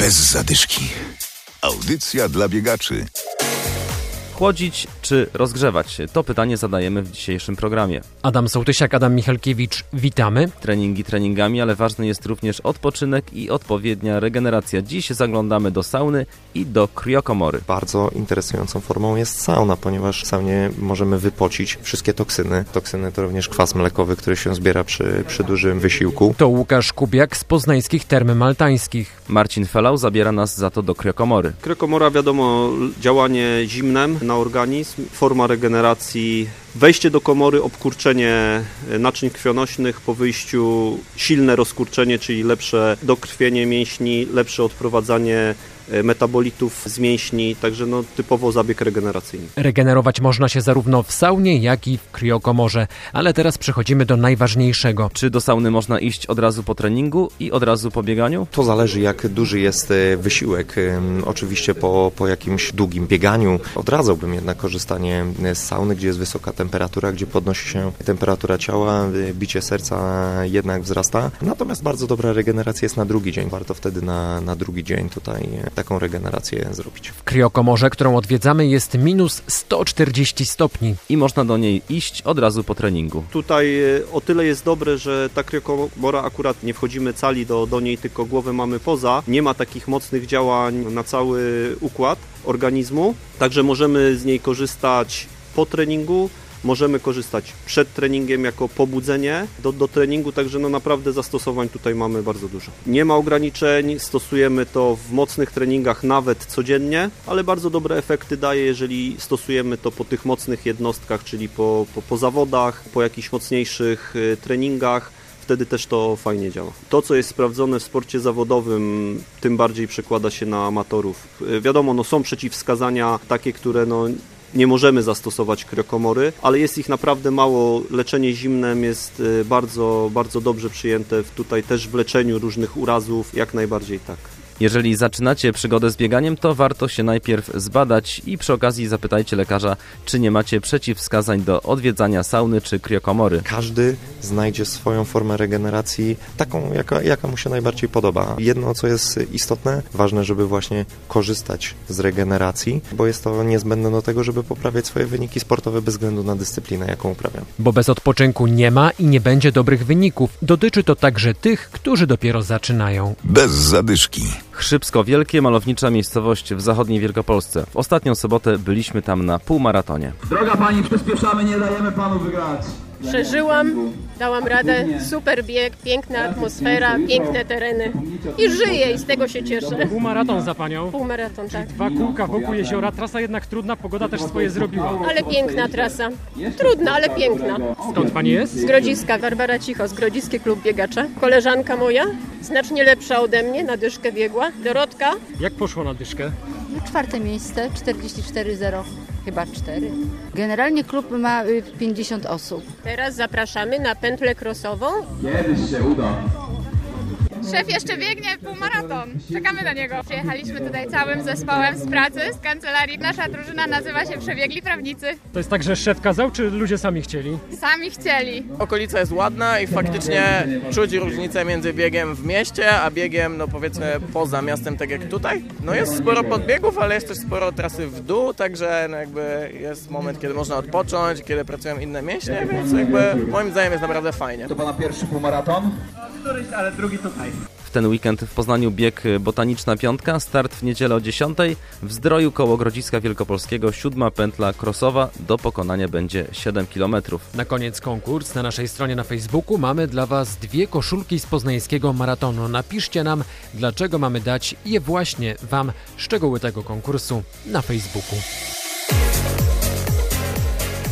Bez zadyszki. Audycja dla biegaczy. Chłodzić czy rozgrzewać się? To pytanie zadajemy w dzisiejszym programie. Adam Sołtysiak, Adam Michalkiewicz, witamy. Treningi treningami, ale ważny jest również odpoczynek i odpowiednia regeneracja. Dziś zaglądamy do sauny i do kriokomory. Bardzo interesującą formą jest sauna, ponieważ w saunie możemy wypocić wszystkie toksyny. Toksyny to również kwas mlekowy, który się zbiera przy, przy dużym wysiłku. To Łukasz Kubiak z poznańskich Termy Maltańskich. Marcin Felał zabiera nas za to do kriokomory. Kriokomora wiadomo, działanie zimnem na organizm, forma regeneracji, wejście do komory, obkurczenie naczyń krwionośnych, po wyjściu silne rozkurczenie, czyli lepsze dokrwienie mięśni, lepsze odprowadzanie e, metabolitów z mięśni, także no, typowo zabieg regeneracyjny. Regenerować można się zarówno w saunie, jak i w kriokomorze. Ale teraz przechodzimy do najważniejszego. Czy do sauny można iść od razu po treningu i od razu po bieganiu? To zależy jak duży jest e, wysiłek. Oczywiście po, po jakimś długim bieganiu odradzałbym jednak korzystanie z sauny, gdzie jest wysoka temperatura, gdzie podnosi się temperatura ciała, bicie serca jednak wzrasta. Natomiast bardzo dobra regeneracja jest na drugi dzień. Warto wtedy na, na drugi dzień tutaj e, taką regenerację zrobić. W kriokomorze, którą odwiedzamy, jest minus 140 stopni. I można do niej iść od razu po treningu. Tutaj e, o tyle jest dobre, że ta kriokomora akurat nie wchodzimy cali do, do niej, tylko głowę mamy poza. Nie ma takich mocnych działań na cały układ organizmu, także możemy z niej korzystać po treningu, możemy korzystać przed treningiem jako pobudzenie do, do treningu, także no naprawdę zastosowań tutaj mamy bardzo dużo. Nie ma ograniczeń, stosujemy to w mocnych treningach nawet codziennie, ale bardzo dobre efekty daje, jeżeli stosujemy to po tych mocnych jednostkach, czyli po, po, po zawodach, po jakichś mocniejszych y, treningach wtedy też to fajnie działa. To, co jest sprawdzone w sporcie zawodowym, tym bardziej przekłada się na amatorów. Y, Wiadomo, no, są przeciwwskazania takie, które no, nie możemy zastosować kriokomory, ale jest ich naprawdę mało. Leczenie zimnem jest y, bardzo, bardzo dobrze przyjęte. Tutaj też w leczeniu różnych urazów jak najbardziej tak. Jeżeli zaczynacie przygodę z bieganiem, to warto się najpierw zbadać i przy okazji zapytajcie lekarza, czy nie macie przeciwwskazań do odwiedzania sauny czy kriokomory. Każdy znajdzie swoją formę regeneracji, taką, jaka, jaka mu się najbardziej podoba. Jedno, co jest istotne, ważne, żeby właśnie korzystać z regeneracji, bo jest to niezbędne do tego, żeby poprawiać swoje wyniki sportowe bez względu na dyscyplinę, jaką uprawiam. Bo bez odpoczynku nie ma i nie będzie dobrych wyników. Dotyczy to także tych, którzy dopiero zaczynają. Bez zadyszki. Chrzybsko Wielkie, malownicza miejscowość w zachodniej Wielkopolsce. W ostatnią sobotę byliśmy tam na półmaratonie. Droga pani, przyspieszamy, nie dajemy panu wygrać. Przeżyłam, dałam radę, super bieg, piękna atmosfera, piękne tereny i żyję i z tego się cieszę. Półmaraton za panią. Półmaraton, tak. Dwa kółka wokół jeziora, trasa jednak trudna, pogoda też swoje zrobiła. Ale piękna trasa. Trudna, ale piękna. Skąd pani jest? Z Grodziska, Barbara Cicho, z Grodziski Klub Biegacza. Koleżanka moja, znacznie lepsza ode mnie, na dyszkę biegła. Dorotka, Jak poszło na dyszkę? Czwarte miejsce, 44,0, chyba 4. Generalnie klub ma y, 50 osób. teraz zapraszamy na pętlę krosową. Kiedyś się uda. Szef jeszcze biegnie półmaraton. Czekamy na niego. Przyjechaliśmy tutaj całym zespołem z pracy, z kancelarii. Nasza drużyna nazywa się Przebiegli Prawnicy. To jest tak, że szef kazał, czy ludzie sami chcieli? Sami chcieli. Okolica jest ładna i faktycznie czuć różnicę między biegiem w mieście, a biegiem, no powiedzmy, poza miastem, tak jak tutaj. No jest sporo podbiegów, ale jest też sporo trasy w dół, także no jakby jest moment, kiedy można odpocząć, kiedy pracują inne mięśnie, więc jakby moim zdaniem jest naprawdę fajnie. To pana pierwszy półmaraton? W ten weekend w Poznaniu bieg Botaniczna Piątka, start w niedzielę o 10. W Zdroju koło Grodziska Wielkopolskiego siódma pętla krosowa. Do pokonania będzie 7 km. Na koniec konkurs na naszej stronie na Facebooku mamy dla Was dwie koszulki z poznańskiego maratonu. Napiszcie nam, dlaczego mamy dać je właśnie Wam szczegóły tego konkursu na Facebooku.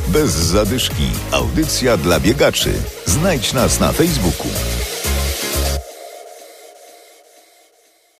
Bez zadyszki. Audycja dla biegaczy. Znajdź nas na Facebooku.